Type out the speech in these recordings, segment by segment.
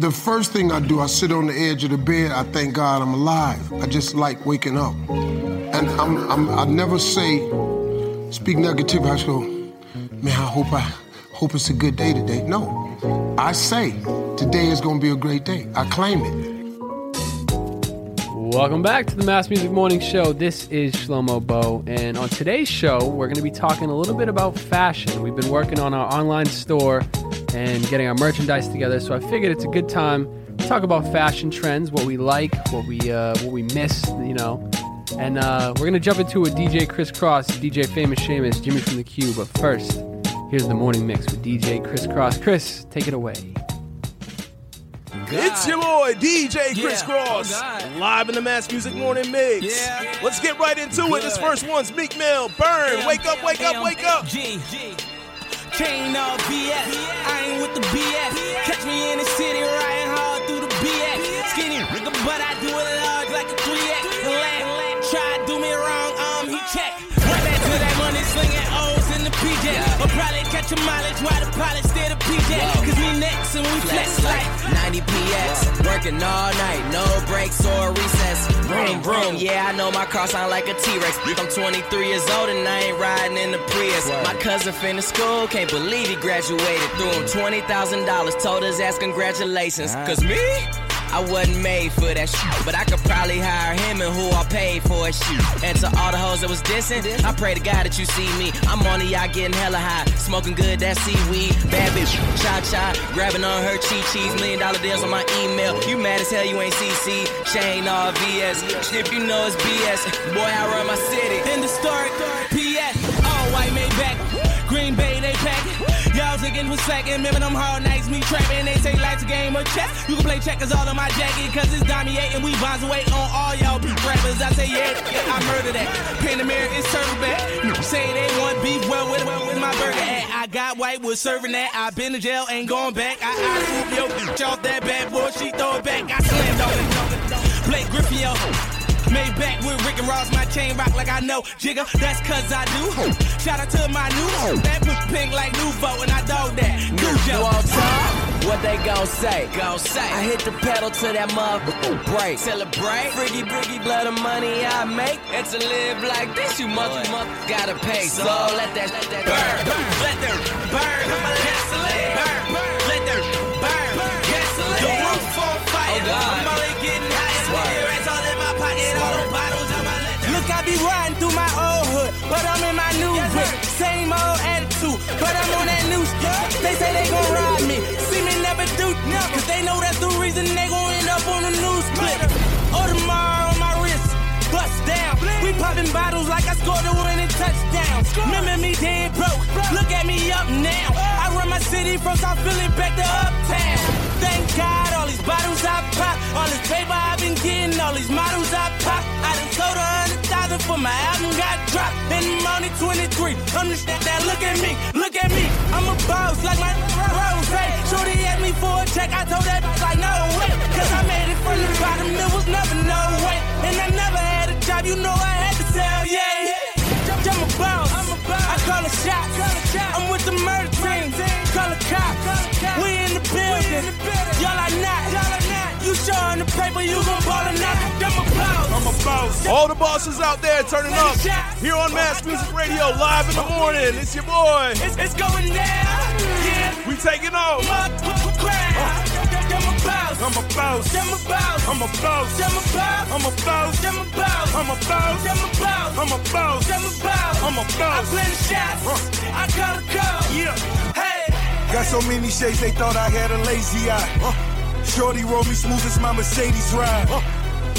The first thing I do, I sit on the edge of the bed. I thank God I'm alive. I just like waking up, and I'm, I'm I never say speak negative. I go, man. I hope I hope it's a good day today. No, I say today is gonna be a great day. I claim it. Welcome back to the Mass Music Morning Show. This is Shlomo Bo, and on today's show, we're going to be talking a little bit about fashion. We've been working on our online store and getting our merchandise together, so I figured it's a good time to talk about fashion trends, what we like, what we uh, what we miss, you know. And uh, we're going to jump into a DJ Kris Crosse, DJ Famous Seamus, Jimmy from the Cube. But first, here's the morning mix with DJ Kris Crosse. Kris, take it away. It's your boy DJ Kris Yeah. Crosse, Oh, live in the Mass Music Morning Mix. Yeah. Let's get right into it. This first one's Meek Mill. Burn. Wake up, wake up, wake up. G. G. Chain all BS. I ain't with the BS. Catch me in the city riding hard through the BS. Skinny but I do it large PJ. Or probably catch a mileage while the pilot stay the PJ. Cause we next and we flex like 90 PX, working all night, no breaks or recess. Vroom, vroom, yeah, I know my car sound like a T-Rex. I'm 23 years old and I ain't riding in the Prius. My cousin finished school, can't believe he graduated. Threw him $20,000, told his ass congratulations. Cause me? I wasn't made for that shit, but I could probably hire him and who I paid for it shit. And to all the hoes that was dissing, I pray to God that you see me. I'm on the yacht getting hella high, smoking good that seaweed. Bad bitch, cha cha, grabbing on her cheat cheese, million dollar deals on my email. You mad as hell, you ain't CC. Shane all VS, if you know it's BS. Boy, I run my city. in the story. Y'all was slacking. Remember them hard nights, me trapping. They say life's a game of chess. You can play checkers all on my jacket, cause it's dominating. We bonds away on all y'all beef rappers. I say, yeah, yeah, I murder that. Panamera is served back. Say they want beef, well, with, well, with my burger at. I got white, was serving that. I been to jail, ain't going back. I, I swoop yo bitch off that bad boy, she throw it back. I slammed on it. Blake Griffin, yo. Made back with Rick and Ross, my chain rock like I know. Jigga, that's cause I do. Shout out to my new That push pink like Nuvo and I dog that. New on? What they gon' say? Gon' say. I hit the pedal to that motherfucker break. Celebrate. Freaky, freaky blood of money I make. And to live like this, you mother, mother gotta pay. So let that, let that Burn, let them burn. Gasoline. Burn, let them burn. Gasoline. The roof on fire. Oh, God. I be riding through my old hood, but I'm in my new whip. Same old attitude, but I'm on that new shit. They say they gon' ride me, see me never do, cause they know that's the reason they gon' end up on the news clip. Audemars on my wrist, bust down. We popping bottles like I scored a winning touchdown. Remember me dead broke, look at me up now. I run my city from South Philly back to uptown. For my album got dropped. And I'm only 23. Understand that? Look at me, look at me. I'm a boss like my rose. Shorty asked me for a check, I told that like no way. Cause I made it from the bottom, there was never no way. And I never had a job, you know I had to sell, yeah. I'm a boss, I call a shot. I'm with the murder team, call a cop. We in the building, y'all are not. You showing the paper, you gon' ball or not. I'm a boss. I'm a boss. All the bosses out there turning up here on Mass Music Radio live in the morning. It's your boy. It's, it's going down, yeah. We taking off. I'm a boss. I'm a boss. I'm a boss. I'm a boss. I'm a boss. I'm a boss. I'm a boss. I'm a boss. I'm a boss. I'm a boss. I'm a boss. I'm a I boss. play the shots. I call the call. Yeah. Hey. Got so many shades they thought I had a lazy eye. Uh, Shorty roll me smooth as my Mercedes ride.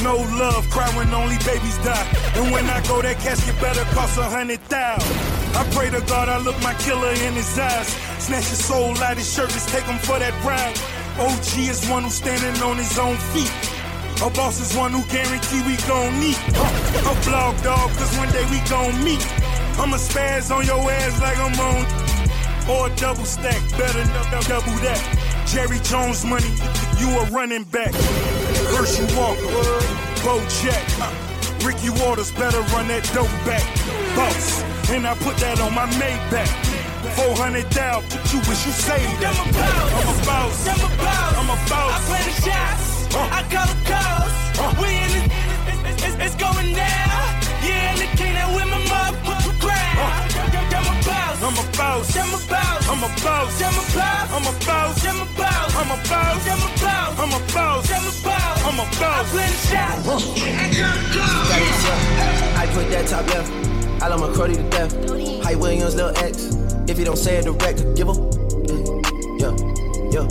No love, cry when only babies die. And when I go, that casket better cost a hundred thousand. I pray to God I look my killer in his eyes. Snatch his soul out his shirt, just take him for that ride. OG is one who's standing on his own feet. A boss is one who guarantee we gon' meet. A blog dog, cause one day we gon' meet. I'ma spaz on your ass like I'm on or double stack, better double that. Jerry Jones money, you a running back. Herschel Walker, Bo Jack, Ricky Watters better run that dope back. Boss, and I put that on my Maybach. 400 down, but you wish you saved that. I'm a boss. I'm a boss. I'm a boss. I'm a boss. I play the shots. Uh. I call the calls. Uh. We in the, it's, it's, it's going down. Yeah, and the king that with my motherfucking crown. Uh. I'm a boss. I'm a boss. I'm a boss. I'm a boss. I'm a boss. I'm a boss. I'm a boss. I'm a boss. I'm a boss. I'm a boss. I'm a boss. I'm a boss. I play the shots. I call the calls. Got it up. I put that top left. I love my Crody to death. Hype Williams, Lil X. If he don't say it direct, give a. Yeah, yeah.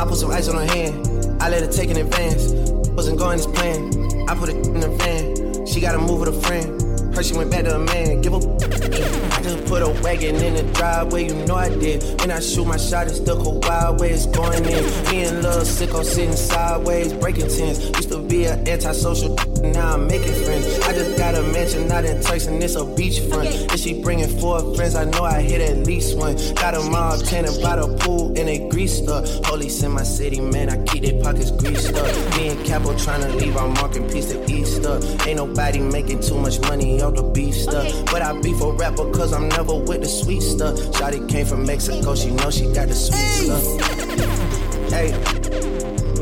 I put some ice on her hand. I let her take in advance. Wasn't going as planned. I put it in the van. She gotta move with a. Heard she went back to a man. Give a. I just put a wagon in the driveway, you know I did. When I shoot my shot, it's still go wild way it's going in. Me and Lil Sicko sitting sideways, breaking tens. Used to be an antisocial, now I'm making friends. I just got a mansion out in Turks and it's a beachfront. and she bringing four friends, I know I hit at least one. Got them all tenant by the pool and they greased up. Police in my city, man, I keep their pockets greased up. Me and Capo trying to leave our mark and piece to Easter. Ain't nobody making too much money off the beef stuff. But I beef a rapper cause I'm never with the sweet stuff. Shotty came from Mexico, she know she got the sweet stuff. Hey,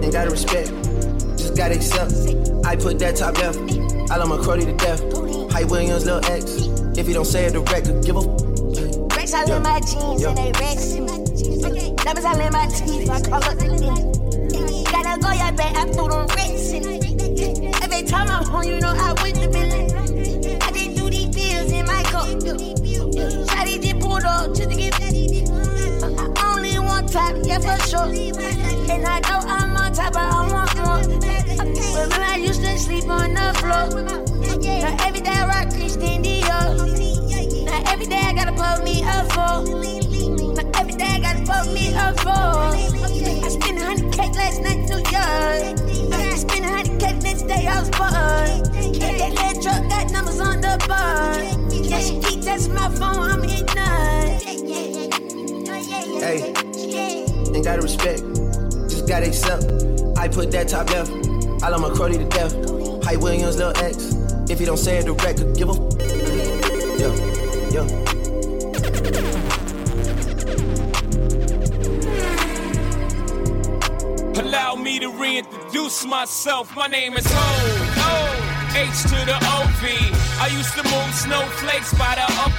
ain't gotta respect, just gotta accept. I put that top left, I love my Crody to death. Hype Williams, Lil X. If you don't say it direct, give a. Rex I in my jeans and they Rex in my Numbers all in my teeth, I call up the. Gotta go, yeah, babe, I put on Rex in Every time I'm home, you know I went to Billy. I did do these bills in my cup. Shotty pulled up just to get I only want top, yeah, for sure. And I know put me up for. Now every day I gotta put me up for. I spent a hundred K last night in New York. I spent a hundred K next day I was. Yeah, that little truck got numbers on the board. Yeah, she keep texting my phone, I'm ignorant. Hey, ain't gotta respect, just gotta accept. I put that top left, I love my Crody to death. Hype Williams, Lil X. If you don't say it direct, give a. Yeah, yeah. Allow me to reintroduce myself. My name is Ho. O. H to the OV. I used to move snowflakes by the up.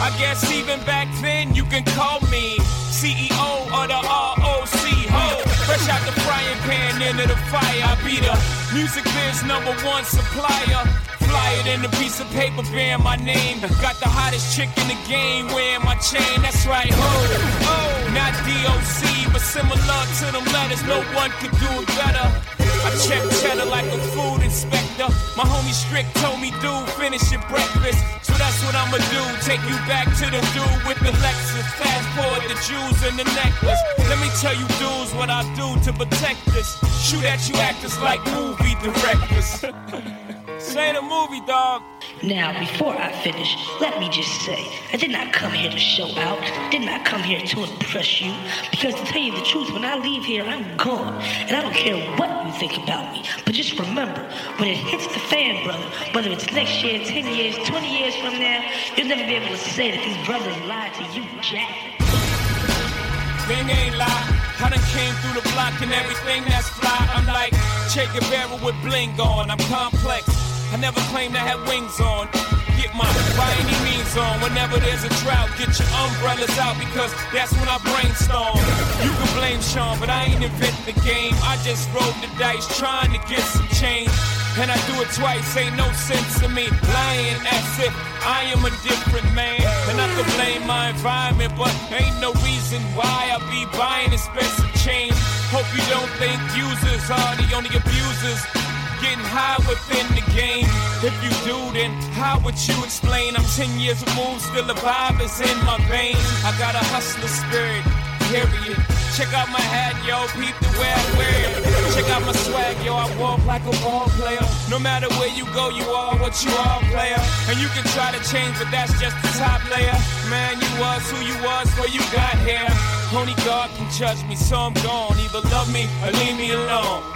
I guess even back then you can call me CEO of the ROC. Ho. Fresh out the frying pan into the fire. I be the music biz number one supplier. Fly it in a piece of paper bearing my name. Got the hottest chick in the game wearing my chain. That's right, ho. Oh, not DOC, but similar to them letters. No one could do it better. I check cheddar like a food inspector. My homie Strick told me, dude, finish your breakfast. So that's what I'ma do. Take you back to the dude with the Lexus. Fast forward the jewels and the necklace. Let me tell you, dudes, what I do to protect this. Shoot at you actors like movie directors. Say the movie, dog. Now, before I finish, let me just say, I did not come here to show out, did not come here to impress you, because to tell you the truth, when I leave here, I'm gone, and I don't care what you think about me. But just remember, when it hits the fan, brother, whether it's next year, 10 years, 20 years from now, you'll never be able to say that these brothers lied to you, Jack. Thing ain't lie. I done came through the block and everything that's fly. I'm like Che Guevara with bling on. I'm complex. I never claimed I had wings on. Get my by any means on. Whenever there's a drought, get your umbrellas out because that's when I brainstorm. You can blame Sean, but I ain't inventing the game. I just rolled the dice trying to get some change. And I do it twice, ain't no sense to me. Lying as if I am a different man. And I could blame my environment, but ain't no reason why I be buying expensive change. Hope you don't think users are the only abusers. Getting high within the game. If you do, then how would you explain? I'm 10 years removed, still the vibe is in my veins. I got a hustler spirit, period. Check out my hat, yo, peep the way I wear it. Check out my swag, yo, I walk like a ball player. No matter where you go, you are what you are, player. And you can try to change, but that's just the top layer. Man, you was who you was before you got here. Only God can judge me, so I'm gone. Either love me or leave me alone.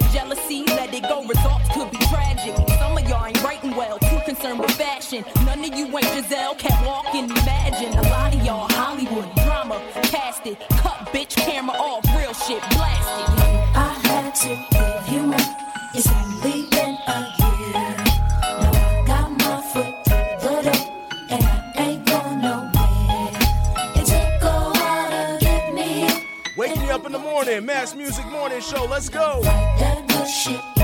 Jealousy, let it go, results could be tragic. Some of y'all ain't writing well, too concerned with fashion. None of you ain't Giselle, can't walk and imagine. A lot of y'all Hollywood drama, cast it. Cut bitch camera off, real shit blasted. I had to give you more. It's only been a year. Now I got my foot through the door, and I ain't going nowhere. It took a while to get me here. Wake me up in the morning, Mass Music Morning Show. Let's go. That good shit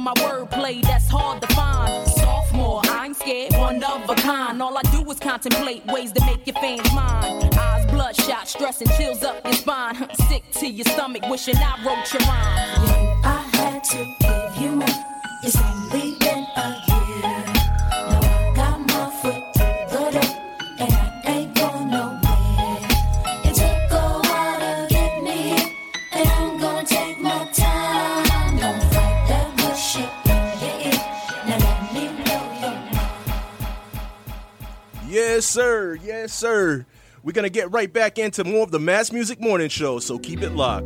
For my wordplay. That's hard to find. Sophomore, I ain't scared. One of a kind. All I do is contemplate ways to make your fans mine. Eyes bloodshot, stress and chills up your spine. Sick to your stomach, wishing I wrote your rhyme. I had to give you more. Yes, sir. Yes, sir. We're going to get right back into more of the Mass Music Morning Show, so keep it locked.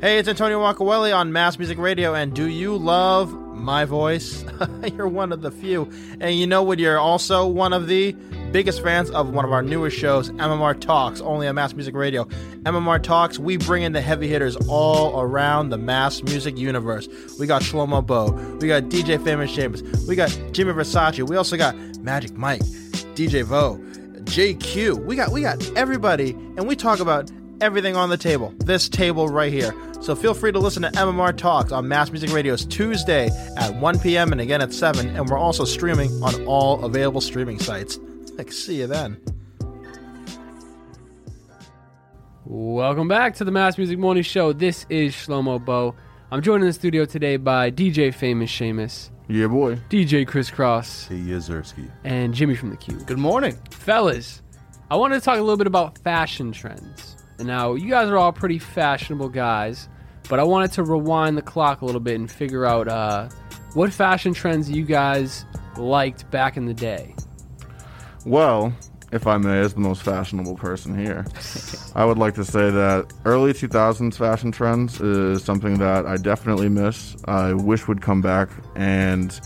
Hey, it's Antonio Wakaweli on Mass Music Radio, and do you love my voice? you're one of the few. And you know what? You're also one of the biggest fans of one of our newest shows, MMR Talks, only on Mass Music Radio. MMR Talks, we bring in the heavy hitters all around the mass music universe. We got Shlomo Bo, we got DJ Famous James, we got Jimmy Versace, we also got Magic Mike, DJ Vo, JQ. We got we got everybody, and we talk about everything on the table. This table right here. So feel free to listen to MMR Talks on Mass Music Radio's Tuesday at 1 p.m. and again at 7. And we're also streaming on all available streaming sites. I see you then. Welcome back to the Mass Music Morning Show. This is Shlomo Bo. I'm joined in the studio today by DJ Famous Seamus, Yeah, boy. DJ Kris Crosse, Hey, Yezersky. and Jimmy from the Cube. Good morning. Fellas, I wanted to talk a little bit about fashion trends. And now, you guys are all pretty fashionable guys, but I wanted to rewind the clock a little bit and figure out uh, what fashion trends you guys liked back in the day. Well, if I may, as the most fashionable person here, I would like to say that early 2000s fashion trends is something that I definitely miss. I wish would come back. And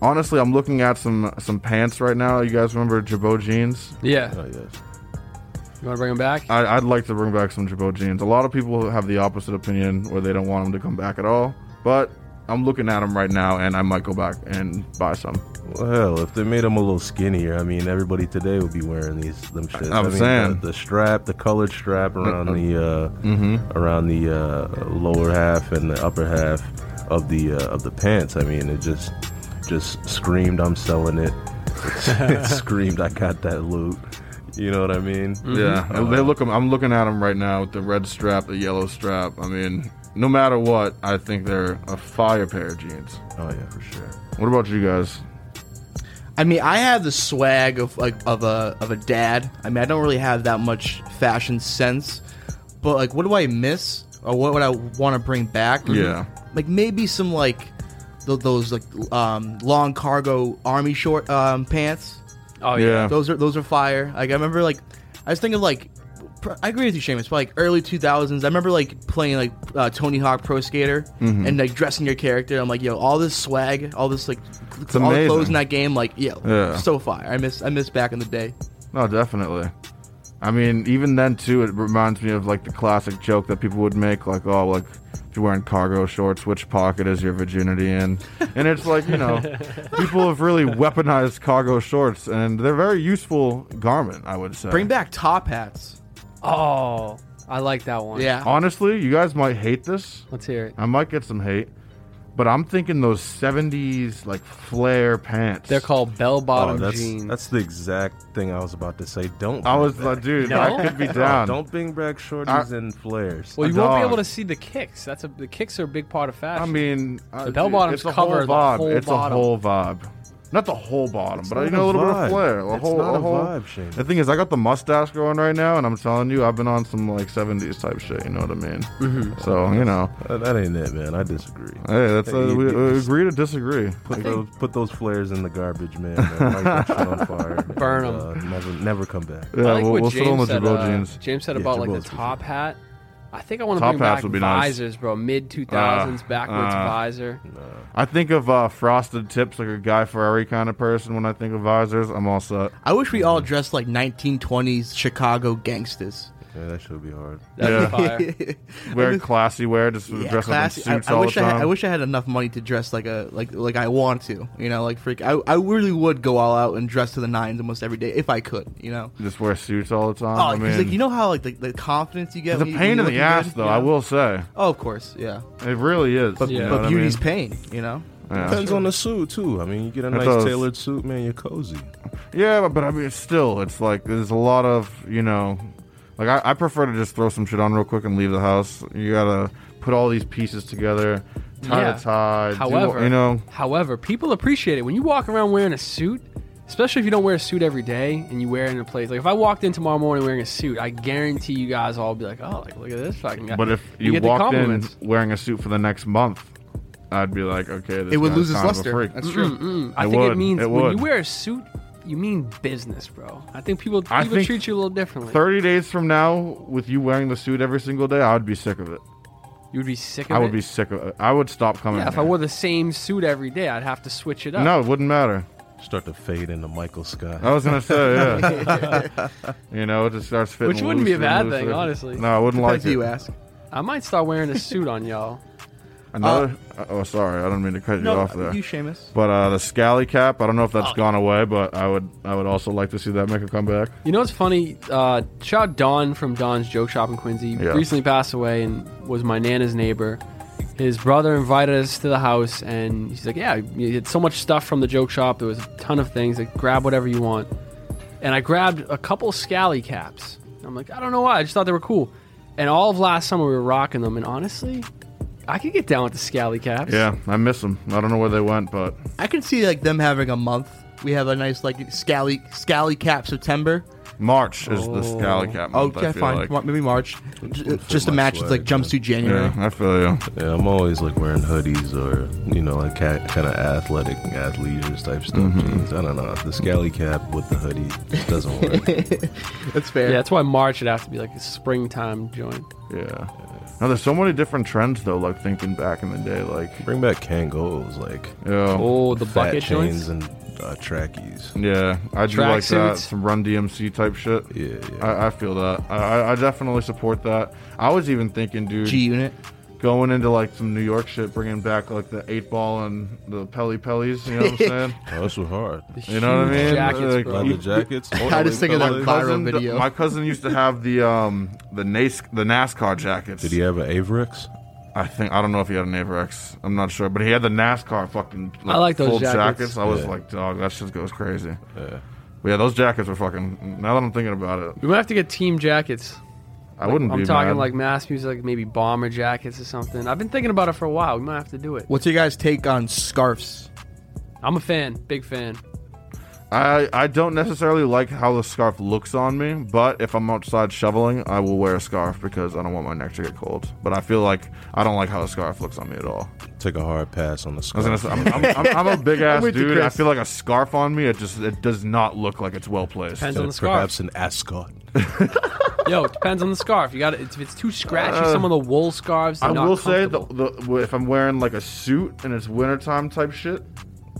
honestly, I'm looking at some some pants right now. You guys remember Girbaud jeans? Yeah. Oh, yes. You want to bring them back? I, I'd like to bring back some Girbaud jeans. A lot of people have the opposite opinion where they don't want them to come back at all. But I'm looking at them right now, and I might go back and buy some. Well, hell, if they made them a little skinnier, I mean, everybody today would be wearing these them shits. I'm I mean, saying. the, the strap, the colored strap around the uh, Mhm. around the uh, lower half and the upper half of the uh, of the pants. I mean, it just just screamed, "I'm selling it." it screamed, "I got that loot." You know what I mean? Yeah, Uh, they look. I'm looking at them right now with the red strap, the yellow strap. I mean, no matter what, I think they're a fire pair of jeans. Oh yeah, for sure. What about you guys? I mean, I have the swag of like of a of a dad. I mean, I don't really have that much fashion sense, but like, what do I miss, or what would I want to bring back? Yeah. like maybe some like th- those like um, long cargo army short um, pants. Oh yeah. Yeah. those are those are fire. Like I remember like I was thinking like. I agree with you, Seamus. But like early two thousands, I remember like playing like uh, Tony Hawk Pro Skater Mhm. and like dressing your character. I'm like, yo, all this swag, all this like, It's all the clothes in that game, like, yo, Yeah. so fire. I miss, I miss back in the day. No, definitely. I mean, even then too, it reminds me of like the classic joke that people would make, like, "Oh, like if you're wearing cargo shorts, which pocket is your virginity in?" And it's like, you know, people have really weaponized cargo shorts, and they're a very useful garment. I would say. Bring back top hats. Oh, I like that one. Yeah. Honestly, you guys might hate this. Let's hear it. I might get some hate, but I'm thinking those '70s like flare pants. They're called bell bottom Oh, that's, jeans. That's the exact thing I was about to say. Don't. I bring was back- like, dude, I could be No, down. don't bring back shorties I- and flares. Well, you won't be able to see the kicks. That's a the kicks are a big part of fashion. I mean, uh, the bell bottoms it's a cover whole vibe. the whole it's bottom. a whole vibe. Not the whole bottom, but not you know a little a bit of flair. A It's whole, not a whole vibe, Shane. The thing is, I got the mustache going right now, and I'm telling you, I've been on some like '70s type shit. You know what I mean? Mhm. So you know, That, that ain't it, man. I disagree. Hey, that's Hey, uh, you- we, you- we agree to disagree. Put those, put those flares in the garbage, man. man. Light that shit on fire. Burn them. Uh, never, never come back. Yeah, I like we'll- what we'll James sit on the said. Uh, jeans. James said Yeah, about like the top hat. I think I want to Top bring hats back would be nice. visors, bro. Mid two thousands backwards uh, visor. I think of uh, frosted tips, like a Guy Fieri kind of person. When I think of visors, I'm all set. I wish we all dressed like 1920s Chicago gangsters. Yeah, that should be hard. Yeah. wear classy wear, just Yeah, dress classy. up in suits I, I all wish the I time. had, I wish I had enough money to dress like a like like I want to. You know, like freak. I, I really would go all out and dress to the nines almost every day if I could. You know. just wear suits all the time. Oh, I 'cause, mean, like you know how like the, the confidence you get. it's a when you- pain when in you're the looking ass, good, though. you I know? will say. Oh, of course, yeah. It really is. But, you know but what I beauty's mean? pain. You know. Yeah. Depends on the suit too. I mean, you get a It nice does. tailored suit, man. You're cozy. Yeah, but, but I mean, still, it's like there's a lot of you know, like I, I prefer to just throw some shit on real quick and leave the house. You gotta put all these pieces together, tie Yeah. to tie. do- However, you know, however, people appreciate it when you walk around wearing a suit. Especially if you don't wear a suit every day and you wear it in a place. Like if I walked in tomorrow morning wearing a suit, I guarantee you guys all be like, "Oh, like look at this fucking guy." but if you, get the walked in compliments. wearing a suit for the next month, I'd be like, okay, this It would guy's lose its kind of a luster. freak. That's true. Mm-mm. I It think would. it means It when would. you wear a suit, you mean business, bro. I think people I people think treat you a little differently. Thirty days from now, with you wearing the suit every single day, I would be sick of it. You would be sick of it. I it. would be sick of it. I would stop coming. Yeah, if I here. wore the same suit every day, I'd have to switch it up. no, it wouldn't matter. Start to fade into Michael Scott. I was gonna say, yeah. you know, it just starts fitting. Which wouldn't be a bad thing, looser. honestly. No, I wouldn't Depends like it. you ask. I might start wearing a suit on y'all. Another. oh, sorry, I don't mean to cut you off there. you, Seamus. But uh, the scally cap, I don't know if Oh. that's gone away, but I would, I would also like to see that make a comeback. You know what's funny? Uh, shout out Don from Don's Joke Shop in Quincy. Yeah. Recently passed away and was my nana's neighbor. His brother invited us to the house, and he's like, "Yeah, you had so much stuff from the joke shop. There was a ton of things. Like, grab whatever you want." And I grabbed a couple scally caps. I'm like, I don't know why. I just thought they were cool. And all of last summer we were rocking them. And honestly, I could get down with the scally caps. Yeah, I miss them. I don't know where they went, but I can see like them having a month. We have a nice like scally scally cap September. March is the scally cap month. Okay, I feel fine. like. Mar- Maybe March. J- just to my match with like jumpsuit January. Yeah, I feel you. Yeah, I'm always like wearing hoodies or you know like kind of athletic athleisure type stuff. Mm-hmm. Jeans. I don't know. The scally cap with the hoodie doesn't work. That's fair. Yeah, that's why March would have to be like a springtime joint. Yeah. Now there's so many different trends though. Like thinking back in the day, like Bring back Kangos, like yeah, Oh, the fat bucket chains joints. and uh, trackies. yeah, I do like that. Tracksuits. Some Run DMC type shit. Yeah, yeah. I, I feel that. I, I- I definitely support that. I was even thinking, dude, G Unit. Going into like some New York shit, bringing back like the eight ball and the Pelly Pellies. You know what I'm saying? Oh, this was hard. You know what I mean? jackets, Like. Leather jackets. I just think of that my viral cousin, video. my cousin used to have the um the NAS the NASCAR jackets. Did he have an Avirex? I think I don't know if he had an Avirex. I'm not sure, but he had the NASCAR fucking. I like those full jackets. I was Yeah. like, dog, that shit goes crazy. Yeah. But yeah, those jackets were fucking. Now that I'm thinking about it, We might have to get team jackets. I Like, wouldn't I'm be talking mad. like mass music, like maybe bomber jackets or something. I've been thinking about it for a while. We might have to do it. What's your guys' take on scarves? I'm a fan, big fan. I I don't necessarily like how the scarf looks on me, but if I'm outside shoveling, I will wear a scarf because I don't want my neck to get cold. But I feel like I don't like how the scarf looks on me at all. Take a hard pass on the scarf. say, I'm, I'm, I'm, I'm a big ass dude. I feel like a scarf on me, it just it does not look like it's well placed. Depends on the scarf. Perhaps an ascot. Yo, it depends on the scarf. You got it. If it's too scratchy, Uh, some of the wool scarves. I they're not will say the, comfortable. the if I'm wearing like a suit and it's wintertime type shit,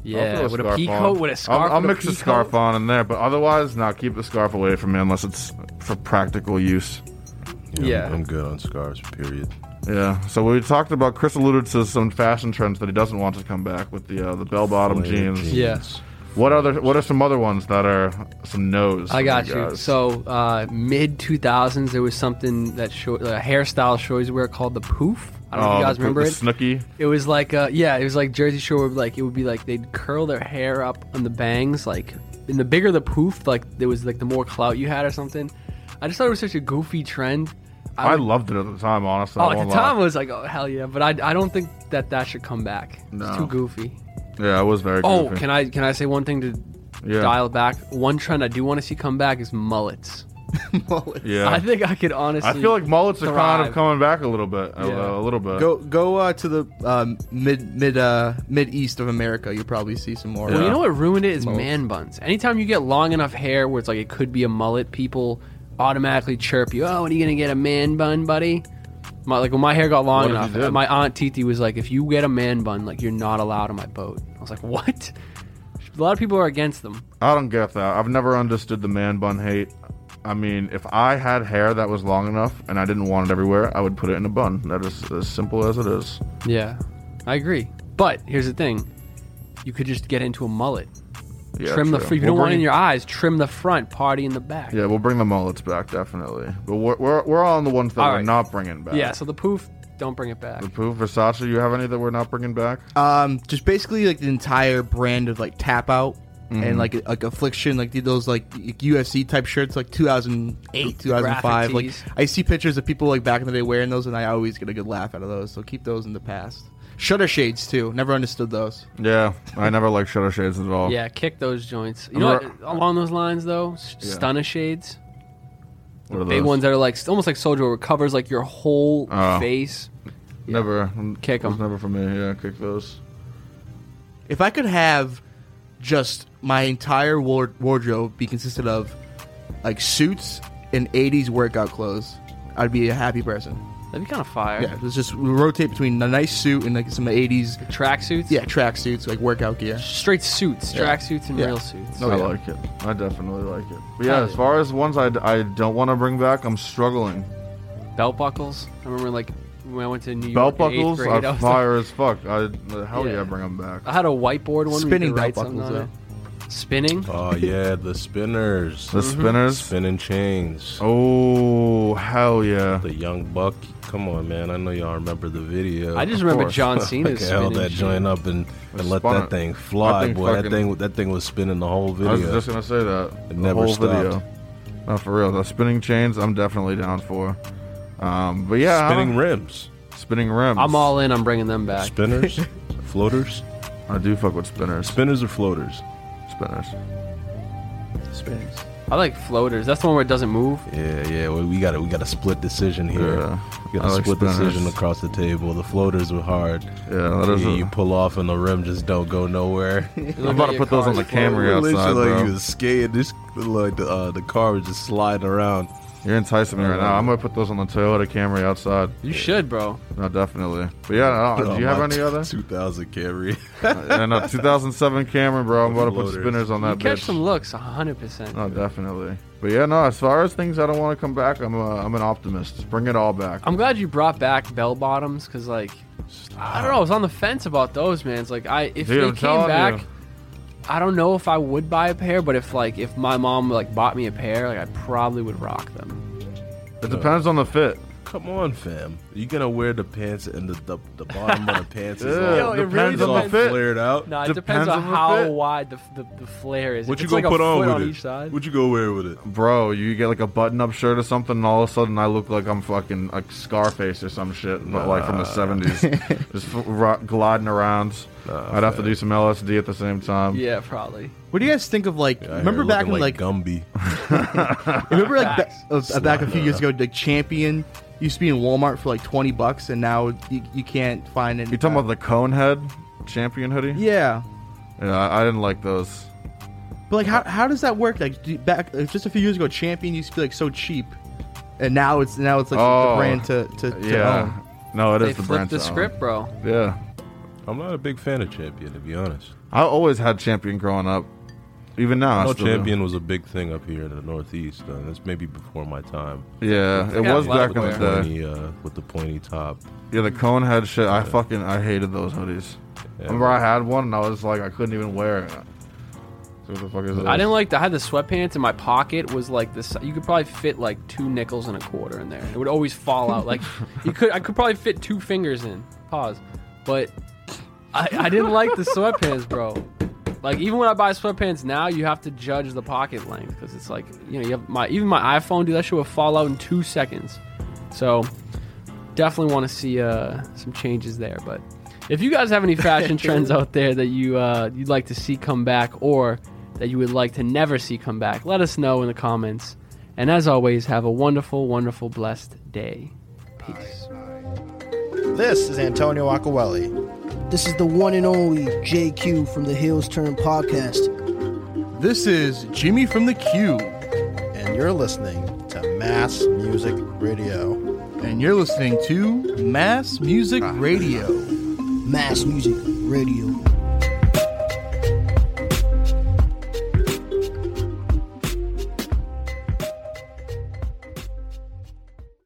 Yeah, throw with a scarf pea on. coat, with a scarf I'll, I'll with a mix the pea scarf coat. on in there, but otherwise, now keep the scarf away from me unless it's for practical use. Yeah. I'm, I'm good on scarves. Period. Yeah. So we talked about Kris alluded to some fashion trends that he doesn't want to come back with the uh, the bell bottom Flare jeans. jeans. Yeah. What other? What are some other ones that are some no's? I got you? So uh, mid 2000s, there was something that show, a hairstyle shows wear called the poof. I don't know if Oh, you guys the- remember the it. Snooki. It was like, uh, yeah, it was like Jersey Shore. Like it would be like they'd curl their hair up on the bangs, like, and the bigger the poof, like there was like the more clout you had or something. I just thought it was such a goofy trend. I would- loved it at the time. Honestly, Oh, at the time, I was like, oh hell yeah, but I, I don't think that that should come back. No. It's too goofy. Yeah, I was very. Oh, goofy. can I can I say one thing to Yeah. dial it back? One trend I do want to see come back is mullets. mullets. Yeah. I think I could honestly. I feel like mullets are kind of coming back a little bit, a, Yeah. a little bit. Go go uh, to the um, mid mid uh, mid east of America. You'll probably see some more. Well, you know what ruined it is Mullets. man buns. Anytime you get long enough hair where it's like it could be a mullet, people automatically chirp you. Oh, when are you gonna get a man bun, buddy? My, like when my hair got long What enough, my aunt Titi was like, "If you get a man bun, like you're not allowed on my boat." I was like, "What?" A lot of people are against them. I don't get that. I've never understood the man bun hate. I mean, if I had hair that was long enough and I didn't want it everywhere, I would put it in a bun. That is as simple as it is. Yeah, I agree. But here's the thing: you could just get into a mullet. Yeah, trim the true. fr- if you We'll don't want it in your eyes. Trim the front, party in the back. Yeah, we'll bring the mullets back definitely. But we're we're, we're on the ones that All we're not bringing back. Yeah, so the poof, don't bring it back. The poof, Versace. You have any that we're not bringing back? Um, just basically like the entire brand of like tap out Mhm. and like like affliction, like those like UFC type shirts, like 2008, 2005. Like. I see pictures of people like back in the day wearing those, and I always get a good laugh out of those. So keep those in the past. Shutter shades too. Never understood those. Yeah, I never liked shutter shades at all. Yeah, kick those joints. You I'm know re- what? Along those lines, though, s- Yeah. stunner shades. What are Big those? ones that are like almost like soldier, where it covers like your whole Oh. face. Never um, Kick 'em. was Never for me. Yeah, kick those. If I could have just my entire ward- wardrobe be consisted of like suits and 80s workout clothes, I'd be a happy person. That'd be kind of fire. Yeah, let's just rotate between a nice suit and like some 80s track suits. Yeah, track suits like workout gear. Straight suits, Yeah. track suits, and Yeah. real suits. I oh, like it. I definitely like it. But yeah, as far as ones I, I don't want to bring back, I'm struggling. Belt buckles. I remember like when I went to New York. Belt buckles grade, I are was fire as fuck. I hell yeah, Yeah. bring them back. I had a whiteboard one. Spinning could belt buckles, on it. Spinning. Oh yeah, the spinners. The mm-hmm. spinners? Spinning chains. Oh hell yeah. The young buck. Come on, man. I know y'all remember the video. I just Of remember course. John Cena's Like, held that joint up and, and let spun that it. thing That fly, thing boy. That thing, that thing was spinning the whole video. I was just gonna say that. It the never whole stopped. video. Not for real. The spinning chains, I'm definitely down for. Um, but yeah, I Spinning don't- rims. Spinning rims. I'm all in. I'm bringing them back. Spinners, floaters. I do fuck with spinners. Spinners or floaters? Spinners. Spinners. I like floaters. That's the one where it doesn't move. Yeah, yeah. Well, we got a we got a split decision here. Yeah. We got I a like split spinners. decision across the table. The floaters were hard. Yeah, that is you, a- you pull off and the rim just don't go nowhere. I'm about to put those on the Camry outside, Literally, bro. you was skating. This like the uh, the car was just sliding around. You're enticing me right now. I'm gonna put those on the Toyota Camry outside. You should, bro. No, definitely. But yeah, no, Put do you have any other? 2000 Camry. yeah, no, 2007 Camry, bro. I'm about to put spinners on You that catch bitch. some looks, 100%. No, definitely. But yeah, no. As far as things I don't want to come back, I'm a, I'm an optimist. Bring it all back. I'm glad you brought back bell bottoms because, like, I don't know. I was on the fence about those, man. It's like I if Dude, they I'm came telling back, you. I don't know if I would buy a pair, but if like if my mom like bought me a pair, like I probably would rock them. It depends on the fit. Come on, fam. You gonna wear the pants and the the, the bottom of the pants is Yeah, all, Yo, it really is all depends- fit. flared out. No, it Depends depends, on, on how fit. wide the, the the flare is. What If you gonna like put on with on it? each side. What you go wear with it? Bro, you get like a button-up shirt or something, and all of a sudden I look like I'm fucking like Scarface or some shit, but like from the '70s, just f- gliding around. I'd have to do some LSD at the same time. Yeah, probably. What do you guys think of like? Yeah, remember back in looking like, Gumby. remember like ba- uh, back a few years ago, like Champion used to be in Walmart for like twenty bucks, and now you, you can't find it. You're talking about the cone head champion hoodie? Yeah, Yeah, I, I didn't like those. but like how, how does that work? Like do, back uh, just a few years ago, Champion used to be like so cheap, and now it's now it's like Oh, the brand to to, to yeah. own. No, it They is the flipped brand. the to own. script, bro. Yeah. I'm not a big fan of Champion, to be honest. I always had Champion growing up. Even now, I I know. Champion was a big thing up here in the Northeast. Uh, that's maybe before my time. Yeah, it was back in the with day. pointy, uh, with the pointy top. Yeah, the cone head shit. I fucking I hated those hoodies. Yeah. Remember, I had one and I was like, I couldn't even wear it. So what the fuck is this? I didn't like. The, I had the sweatpants in my pocket. Was like this. You could probably fit like two nickels and a quarter in there. It would always fall out. Like you could. I could probably fit two fingers in. Pause. But I, I didn't like the sweatpants, bro. Like even when I buy sweatpants now, you have to judge the pocket length because it's like you know you have my even my iPhone, dude. That shit will fall out in two seconds. So definitely want to see uh, some changes there. But if you guys have any fashion trends out there that you uh, you'd like to see come back, or that you would like to never see come back, let us know in the comments. And as always, have a wonderful, wonderful, blessed day. Peace. This is Antonio Acquelli. This is the one and only JQ from the Hills Turn podcast. This is Jimmy from the Q. And you're listening to Mass Music Radio. And you're listening to Mass Music ah. Radio. Mass Music Radio.